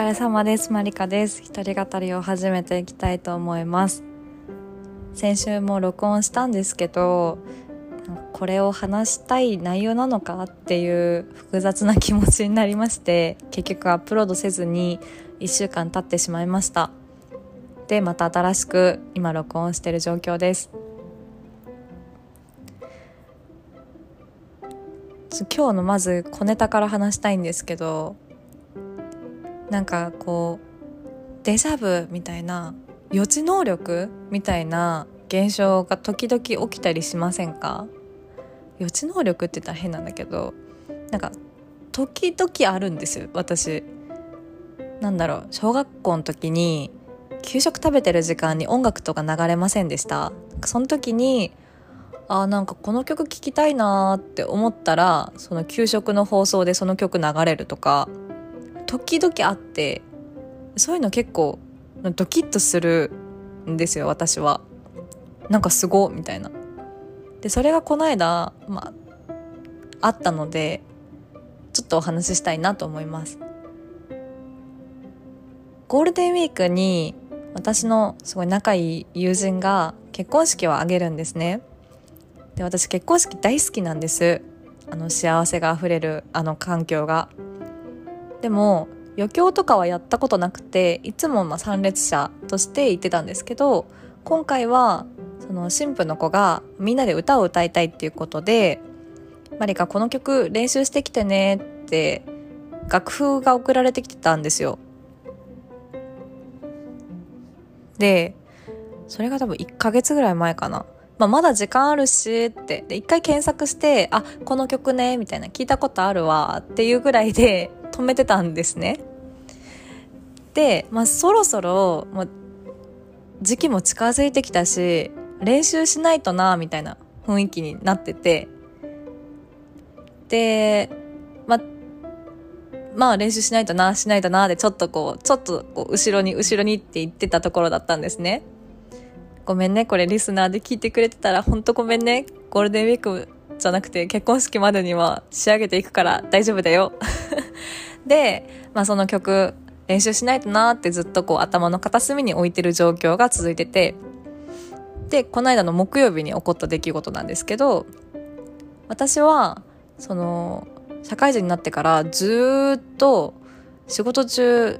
疲れ様です。マリカです。一人語りを始めていきたいと思います。先週も録音したんですけどこれを話したい内容なのかっていう複雑な気持ちになりまして結局アップロードせずに1週間経ってしまいました。でまた新しく今録音している状況です。今日のまず小ネタから話したいんですけどなんかこうデジャブみたいな予知能力みたいな現象が時々起きたりしませんか？予知能力って言ったら変なんだけどなんか時々あるんです私。なんだろう小学校の時に給食食べてる時間に音楽とか流れませんでした？その時にあなんかこの曲聴きたいなって思ったらその給食の放送でその曲流れるとか時々あってそういうの結構ドキッとするんですよ私は。なんかすごみたいな。でそれがこの間まああったのでちょっとお話ししたいなと思います。ゴールデンウィークに私のすごい仲いい友人が結婚式を挙げるんですね。で私結婚式大好きなんです。あの幸せがあふれるあの環境が。でも余興とかはやったことなくていつもまあ参列者として行ってたんですけど今回はその新婦の子がみんなで歌を歌いたいっていうことで「マリカこの曲練習してきてね」って楽譜が送られてきてたんですよ。でそれが多分1ヶ月ぐらい前かな。まあ、まだ時間あるしって。で、一回検索して、あ、この曲ね、みたいな、聞いたことあるわ、っていうぐらいで止めてたんですね。で、まあ、そろそろ、もう、時期も近づいてきたし、練習しないとな、みたいな雰囲気になってて。で、まあ、まあ練習しないとな、しないとな、でちょっとこう、ちょっとこう後ろに後ろにって言ってたところだったんですね。ごめんね、これリスナーで聞いてくれてたら、ほんとごめんね。ゴールデンウィークじゃなくて結婚式までには仕上げていくから大丈夫だよ。で、まあその曲練習しないとなってずっとこう頭の片隅に置いてる状況が続いてて、で、この間の木曜日に起こった出来事なんですけど、私は、その、社会人になってからずっと仕事中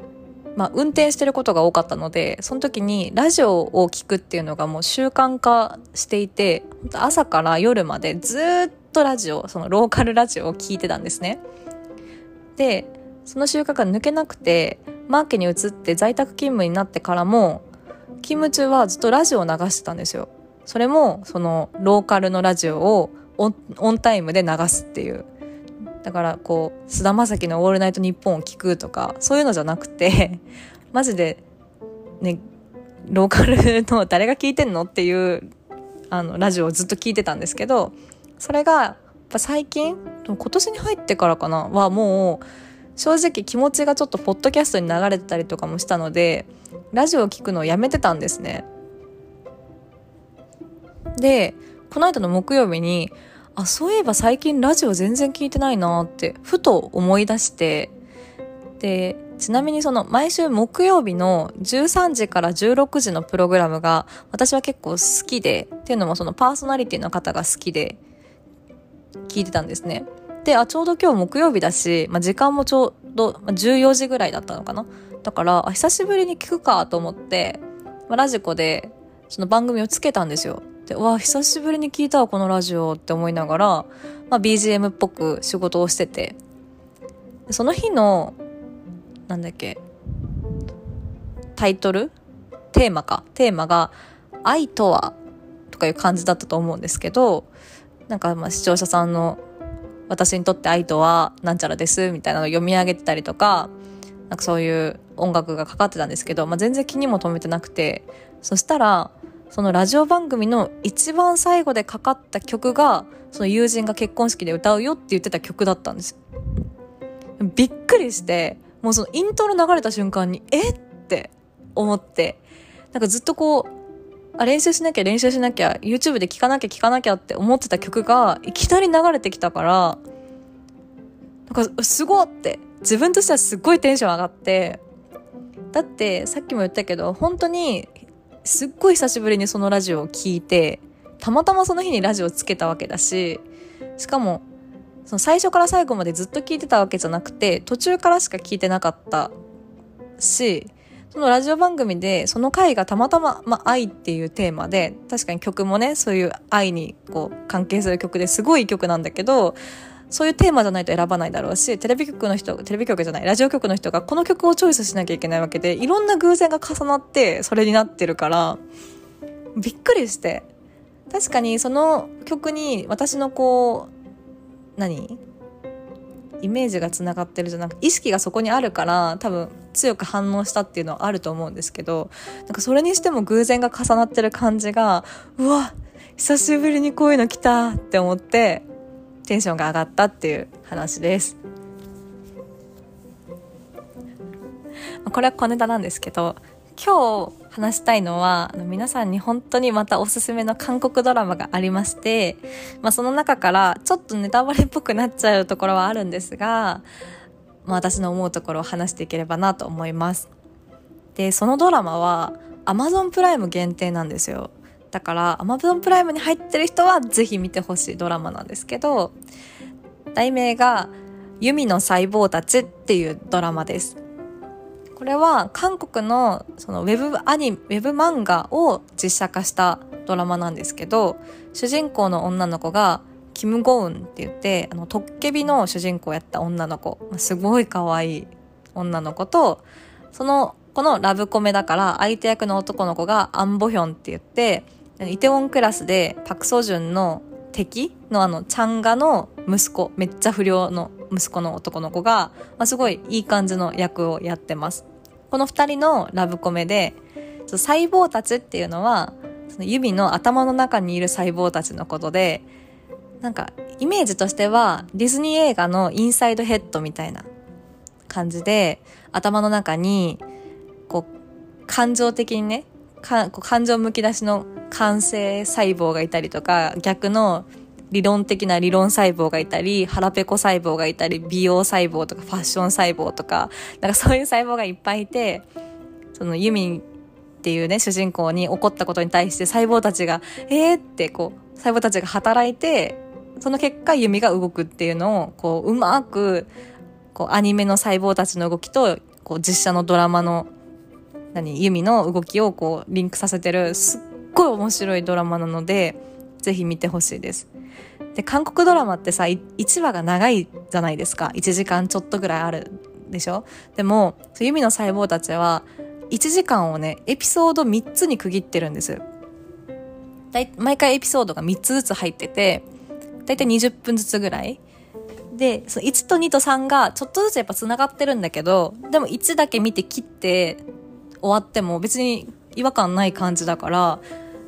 まあ、運転してることが多かったのでその時にラジオを聴くっていうのがもう習慣化していて朝から夜までずっとラジオそのローカルラジオを聴いてたんですね。でその習慣が抜けなくてマーケに移って在宅勤務になってからも勤務中はずっとラジオを流してたんですよ。それもそのローカルのラジオをオンタイムで流すっていう。だからこう菅田将暉の「オールナイトニッポン」を聞くとかそういうのじゃなくて マジでねローカルの誰が聞いてんのっていうあのラジオをずっと聞いてたんですけどそれがやっぱ最近今年に入ってからかなはもう正直気持ちがちょっとポッドキャストに流れてたりとかもしたのでラジオを聞くのをやめてたんですね。でこの間の木曜日にあ、そういえば最近ラジオ全然聞いてないなってふと思い出して、で、ちなみにその毎週木曜日の13時から16時のプログラムが私は結構好きで、っていうのもそのパーソナリティの方が好きで聞いてたんですね。で、あ、ちょうど今日木曜日だし、まあ、時間もちょうど14時ぐらいだったのかな。だから、あ、久しぶりに聞くかと思って、まあ、ラジコでその番組をつけたんですよ。で、わ、久しぶりに聞いたわ、このラジオって思いながら、まあ、BGM っぽく仕事をしてて。その日の、なんだっけ、タイトル？テーマか。テーマが、愛とは？とかいう感じだったと思うんですけど、なんかまあ視聴者さんの私にとって愛とはなんちゃらですみたいなのを読み上げてたりとか、なんかそういう音楽がかかってたんですけど、まあ、全然気にも留めてなくて、そしたら、そのラジオ番組の一番最後でかかった曲が、その友人が結婚式で歌うよって言ってた曲だったんです。びっくりして、もうそのイントロ流れた瞬間に、えって思って、なんかずっとこう、あ、練習しなきゃ練習しなきゃ、YouTube で聴かなきゃ聴かなきゃって思ってた曲が、いきなり流れてきたから、なんかすごって、自分としてはすっごいテンション上がって、だってさっきも言ったけど本当にすっごい久しぶりにそのラジオを聞いてたまたまその日にラジオをつけたわけだししかもその最初から最後までずっと聞いてたわけじゃなくて途中からしか聞いてなかったしそのラジオ番組でその回がたまたま、まあ、愛っていうテーマで確かに曲もねそういう愛にこう関係する曲ですごい曲なんだけどそういうテーマじゃないと選ばないだろうしテレビ局の人テレビ局じゃないラジオ局の人がこの曲をチョイスしなきゃいけないわけでいろんな偶然が重なってそれになってるからびっくりして確かにその曲に私のこう何？イメージがつながってるじゃなく意識がそこにあるから多分強く反応したっていうのはあると思うんですけどなんかそれにしても偶然が重なってる感じがうわ久しぶりにこういうの来たって思ってテンションが上がったっていう話です。これは小ネタなんですけど今日話したいのは、皆さんに本当にまたおすすめの韓国ドラマがありまして、まあその中からちょっとネタバレっぽくなっちゃうところはあるんですが、まあ私の思うところを話していければなと思います。で、そのドラマは Amazon プライム限定なんですよ。だから Amazon プライムに入ってる人はぜひ見てほしいドラマなんですけど、題名がユミの細胞たちっていうドラマです。これは韓国のそのウェブアニウェブ漫画を実写化したドラマなんですけど主人公の女の子がキム・ゴウンって言ってあのトッケビの主人公やった女の子。すごい可愛い女の子とそのこのラブコメだから相手役の男の子がアン・ボヒョンって言ってイテウォンクラスでパク・ソジュンの敵のあのチャンガの息子めっちゃ不良の息子の男の子が、まあ、すごいいい感じの役をやってます。この二人のラブコメで、細胞たちっていうのは、その指の頭の中にいる細胞たちのことで、なんか、イメージとしては、ディズニー映画のインサイドヘッドみたいな感じで、頭の中に、こう、感情的にね、か感情むき出しの感性細胞がいたりとか、逆の理論的な理論細胞がいたり、腹ペコ細胞がいたり、美容細胞とかファッション細胞とか、なんかそういう細胞がいっぱいいて、そのユミンっていうね、主人公に起こったことに対して細胞たちが、えーってこう、細胞たちが働いて、その結果弓が動くっていうのを、こう、うまく、こう、アニメの細胞たちの動きと、こう、実写のドラマの、何、弓の動きをこう、リンクさせてる、すっごい面白いドラマなので、ぜひ見てほしいです。で、韓国ドラマってさ、1話が長いじゃないですか。1時間ちょっとぐらいあるでしょ？でも、ユミの細胞たちは、1時間をね、エピソード3つに区切ってるんです。毎回エピソードが3つずつ入ってて、だいたい20分ずつぐらい。で、その1と2と3がちょっとずつやっぱ繋がってるんだけど、でも1だけ見て切って終わっても別に違和感ない感じだから、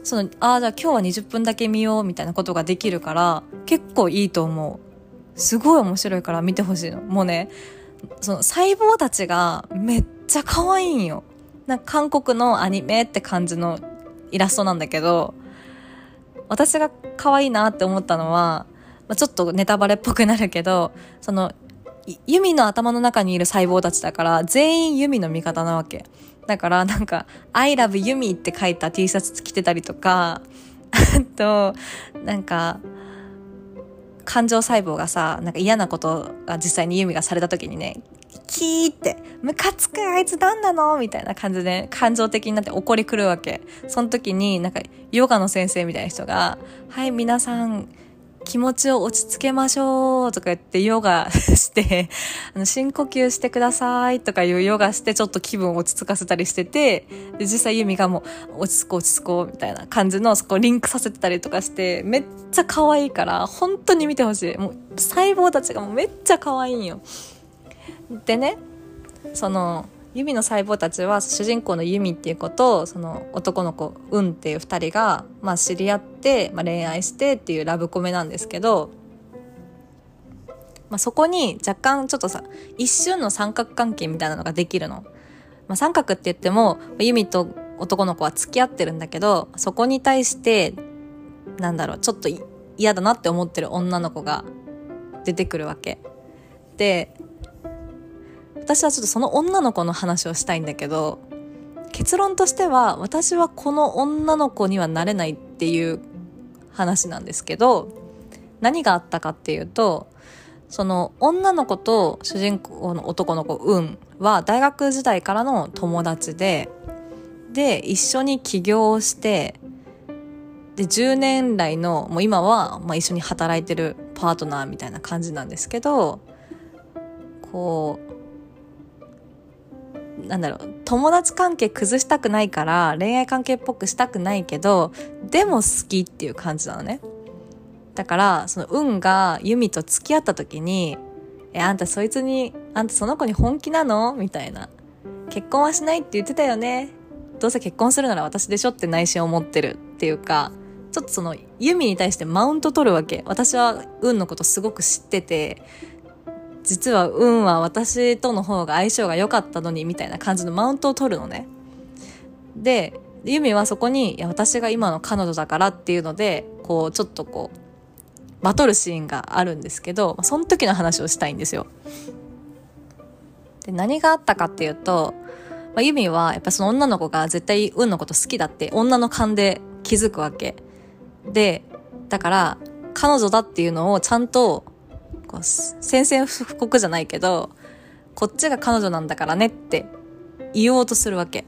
その、ああ、じゃあ今日は20分だけ見ようみたいなことができるから、結構いいと思う。すごい面白いから見てほしいの。もうね、その細胞たちがめっちゃ可愛いんよ。なんか韓国のアニメって感じのイラストなんだけど、私が可愛いなって思ったのは、まあ、ちょっとネタバレっぽくなるけど、その、ユミの頭の中にいる細胞たちだから、全員ユミの味方なわけ。だからなんか、I love Yumi って書いた T シャツ着てたりとか、あと、なんか、感情細胞がさ、なんか嫌なことが実際にユミがされた時にね、キーって、ムカつくあいつ何なの？みたいな感じで感情的になって怒り狂うわけ。その時になんかヨガの先生みたいな人が、はい、皆さん、気持ちを落ち着けましょうとか言ってヨガして あの深呼吸してくださいとかいうヨガしてちょっと気分を落ち着かせたりしててで実際ユミがもう落ち着こう落ち着こうみたいな感じのそこをリンクさせてたりとかしてめっちゃ可愛いから本当に見てほしい。もう細胞たちがもうめっちゃ可愛いんよ。でねそのユミの細胞たちは主人公のユミっていう子とその男の子ウンっていう2人が、まあ、知り合って、まあ、恋愛してっていうラブコメなんですけど、まあ、そこに若干ちょっとさ一瞬の三角関係みたいなのができるの。まあ、三角って言ってもユミと男の子は付き合ってるんだけどそこに対してなんだろうちょっと嫌だなって思ってる女の子が出てくるわけ。で私はちょっとその女の子の話をしたいんだけど結論としては私はこの女の子にはなれないっていう話なんですけど何があったかっていうとその女の子と主人公の男の子運は大学時代からの友達でで一緒に起業をしてで10年来のもう今はまあ一緒に働いてるパートナーみたいな感じなんですけどこうなんだろう友達関係崩したくないから恋愛関係っぽくしたくないけどでも好きっていう感じなのね。だからその運がユミと付き合った時に「えあんたそいつにあんたその子に本気なの?」みたいな「結婚はしないって言ってたよね？どうせ結婚するなら私でしょ」って内心思ってるっていうかちょっとそのユミに対してマウント取るわけ。私は運のことすごく知ってて実は運は私との方が相性が良かったのにみたいな感じのマウントを取るのねでユミはそこにいや私が今の彼女だからっていうのでこうちょっとこうバトルシーンがあるんですけど、その時の話をしたいんですよ。で、何があったかっていうと、まあ、ユミはやっぱその女の子が絶対運のこと好きだって女の勘で気づくわけ。で、だから彼女だっていうのをちゃんとこう宣戦布告じゃないけど、こっちが彼女なんだからねって言おうとするわけ。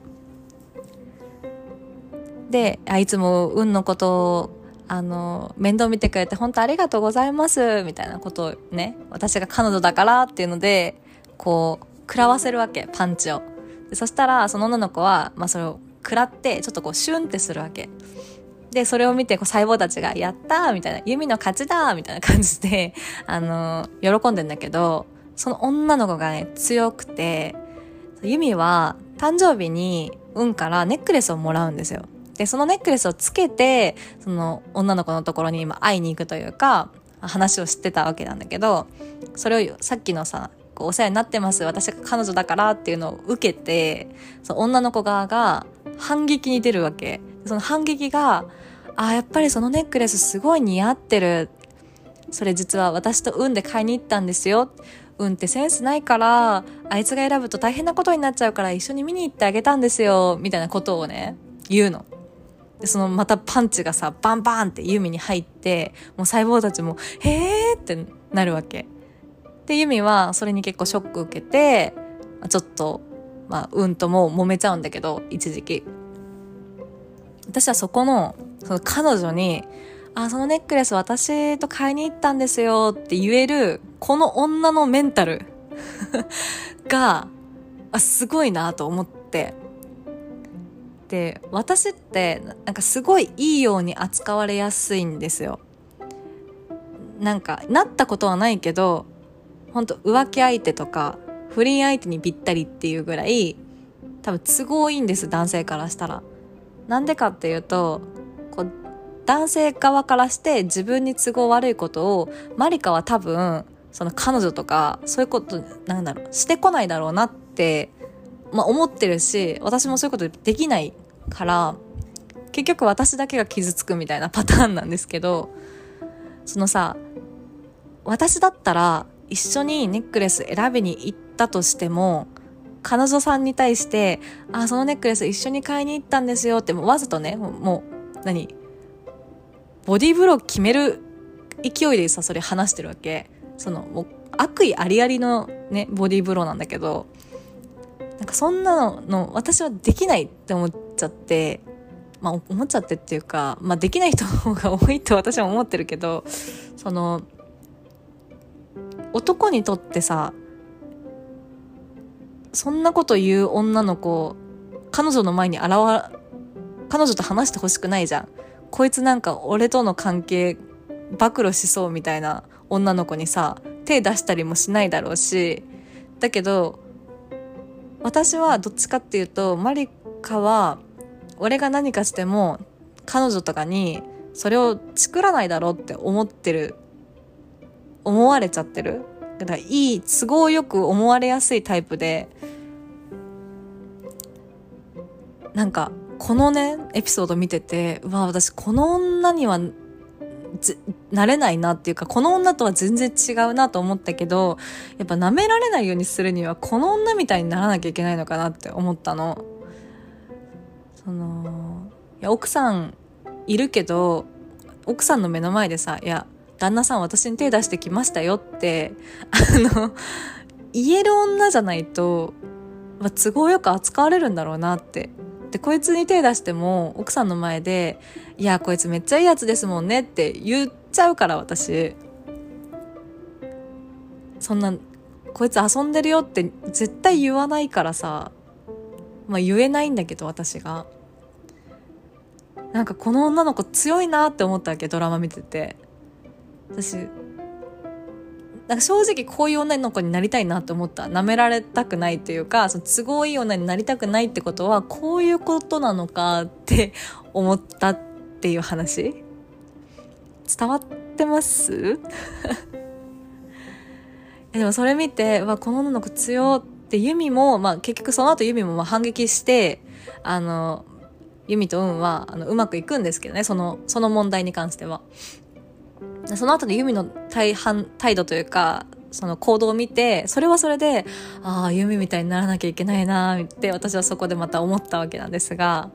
で、あいつも運のことをあの、面倒見てくれて本当ありがとうございます、みたいなことをね、私が彼女だからっていうので、こう、食らわせるわけ、パンチを。でそしたら、その女の子は、まあそれを食らって、ちょっとこう、シュンってするわけ。で、それを見て、こう、細胞たちが、やったみたいな、弓の勝ちだみたいな感じで、あの、喜んでんだけど、その女の子がね、強くて、ユミは誕生日に運からネックレスをもらうんですよ。で、そのネックレスをつけて、その女の子のところに今会いに行くというか、話をしてたわけなんだけど、それをさっきのさ、こうお世話になってます。私が彼女だからっていうのを受けて、その女の子側が反撃に出るわけ。その反撃が、あ、やっぱりそのネックレスすごい似合ってる。それ実は私と運で買いに行ったんですよ。運ってセンスないから、あいつが選ぶと大変なことになっちゃうから一緒に見に行ってあげたんですよ。みたいなことをね、言うの。で、そのまたパンチがさ、バンバンってユミに入って、もう細胞たちも、へーってなるわけ。で、ユミはそれに結構ショック受けて、ちょっと、まあ、うんとも揉めちゃうんだけど、一時期。私はそこの、その彼女に、あ、そのネックレス私と買いに行ったんですよって言える、この女のメンタル が、あ、すごいなと思って、で私ってなんかすごいいいように扱われやすいんですよ。なんかなったことはないけど本当浮気相手とか不倫相手にぴったりっていうぐらい多分都合いいんです男性からしたら。なんでかっていうとこう男性側からして自分に都合悪いことをマリカは多分その彼女とかそういうことなんだろうしてこないだろうなってまあ思ってるし私もそういうことできないから結局私だけが傷つくみたいなパターンなんですけどそのさ私だったら一緒にネックレス選びに行ったとしても彼女さんに対して「あそのネックレス一緒に買いに行ったんですよ」ってもうわざとねもう何？ボディーブロー決める勢いでさそれ話してるわけ。そのもう悪意ありありのねボディーブローなんだけどなんかそんなのの私はできないって思っちゃって、まあ思っちゃってっていうか、まあできない人の方が多いと 私は思ってるけど、その、男にとってさ、そんなこと言う女の子、彼女の前に現彼女と話してほしくないじゃん。こいつなんか俺との関係暴露しそうみたいな女の子にさ、手出したりもしないだろうし、だけど、私はどっちかっていうと、マリカは、俺が何かしても、彼女とかに、それを作らないだろうって思ってる、思われちゃってる。だから、いい、都合よく思われやすいタイプで、なんか、このね、エピソード見てて、うわ、私この女にはなれないなっていうか、この女とは全然違うなと思ったけど、やっぱ舐められないようにするには、この女みたいにならなきゃいけないのかなって思ったの。その、いや、奥さんいるけど、奥さんの目の前でさ、いや、旦那さん私に手出してきましたよって、あの、言える女じゃないと、まあ、都合よく扱われるんだろうなって。でこいつに手出しても奥さんの前で「いやこいつめっちゃいいやつですもんね」って言っちゃうから私。そんなこいつ遊んでるよって絶対言わないからさ。まあ言えないんだけど私が。なんかこの女の子強いなって思ったわけドラマ見てて。私なんか正直こういう女の子になりたいなって思った。舐められたくないというか、その都合いい女になりたくないってことは、こういうことなのかって思ったっていう話伝わってます？でもそれ見て、わ、この女の子強ってユミも、まあ結局その後ユミもま反撃して、あの、ユミとウンは、あの、うまくいくんですけどね、その、その問題に関しては。その後でユミの大半、態度というか、その行動を見て、それはそれで、ああ、ユミみたいにならなきゃいけないなって私はそこでまた思ったわけなんですが、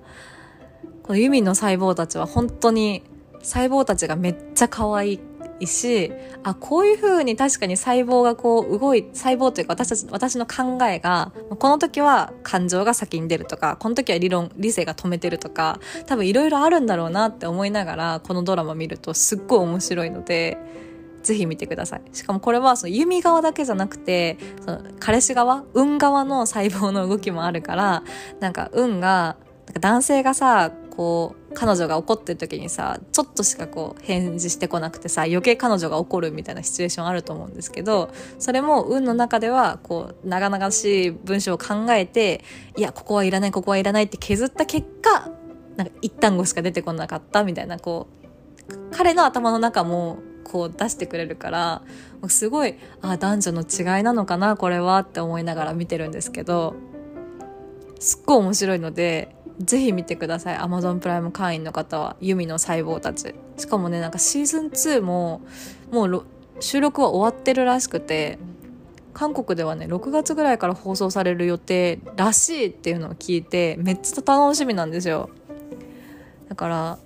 このユミの細胞たちは本当に細胞たちがめっちゃ可愛いし、あ、こういう風に確かに細胞がこう動い、細胞というか私たち、私の考えが、この時は感情が先に出るとか、この時は理論、理性が止めてるとか、多分いろいろあるんだろうなって思いながら、このドラマ見るとすっごい面白いので、ぜひ見てください。しかもこれはその弓側だけじゃなくて、その彼氏側、運側の細胞の動きもあるから、なんか運が、なんか男性がさ、こう、彼女が怒ってる時にさ、ちょっとしかこう返事してこなくてさ、余計彼女が怒るみたいなシチュエーションあると思うんですけど、それも運の中では、こう、長々しい文章を考えて、いや、ここはいらない、ここはいらないって削った結果、なんか一単語しか出てこなかったみたいな、こう、彼の頭の中も、こう出してくれるから、すごい、あ、男女の違いなのかな、これはって思いながら見てるんですけど、すっごい面白いので、ぜひ見てください。Amazon プライム会員の方は、ユミの細胞たち。しかもね、なんかシーズン2も、もう収録は終わってるらしくて、韓国ではね、6月ぐらいから放送される予定らしいっていうのを聞いて、めっちゃ楽しみなんですよ。だから、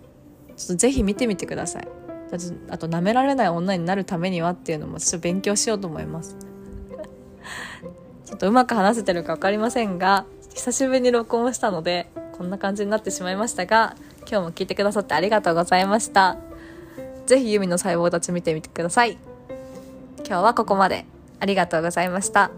ちょっとぜひ見てみてください。あと、舐められない女になるためにはっていうのも私は勉強しようと思います。ちょっとうまく話せてるか分かりませんが、久しぶりに録音したので、こんな感じになってしまいましたが、今日も聞いてくださってありがとうございました。ぜひユミの細胞たち見てみてください。今日はここまで。ありがとうございました。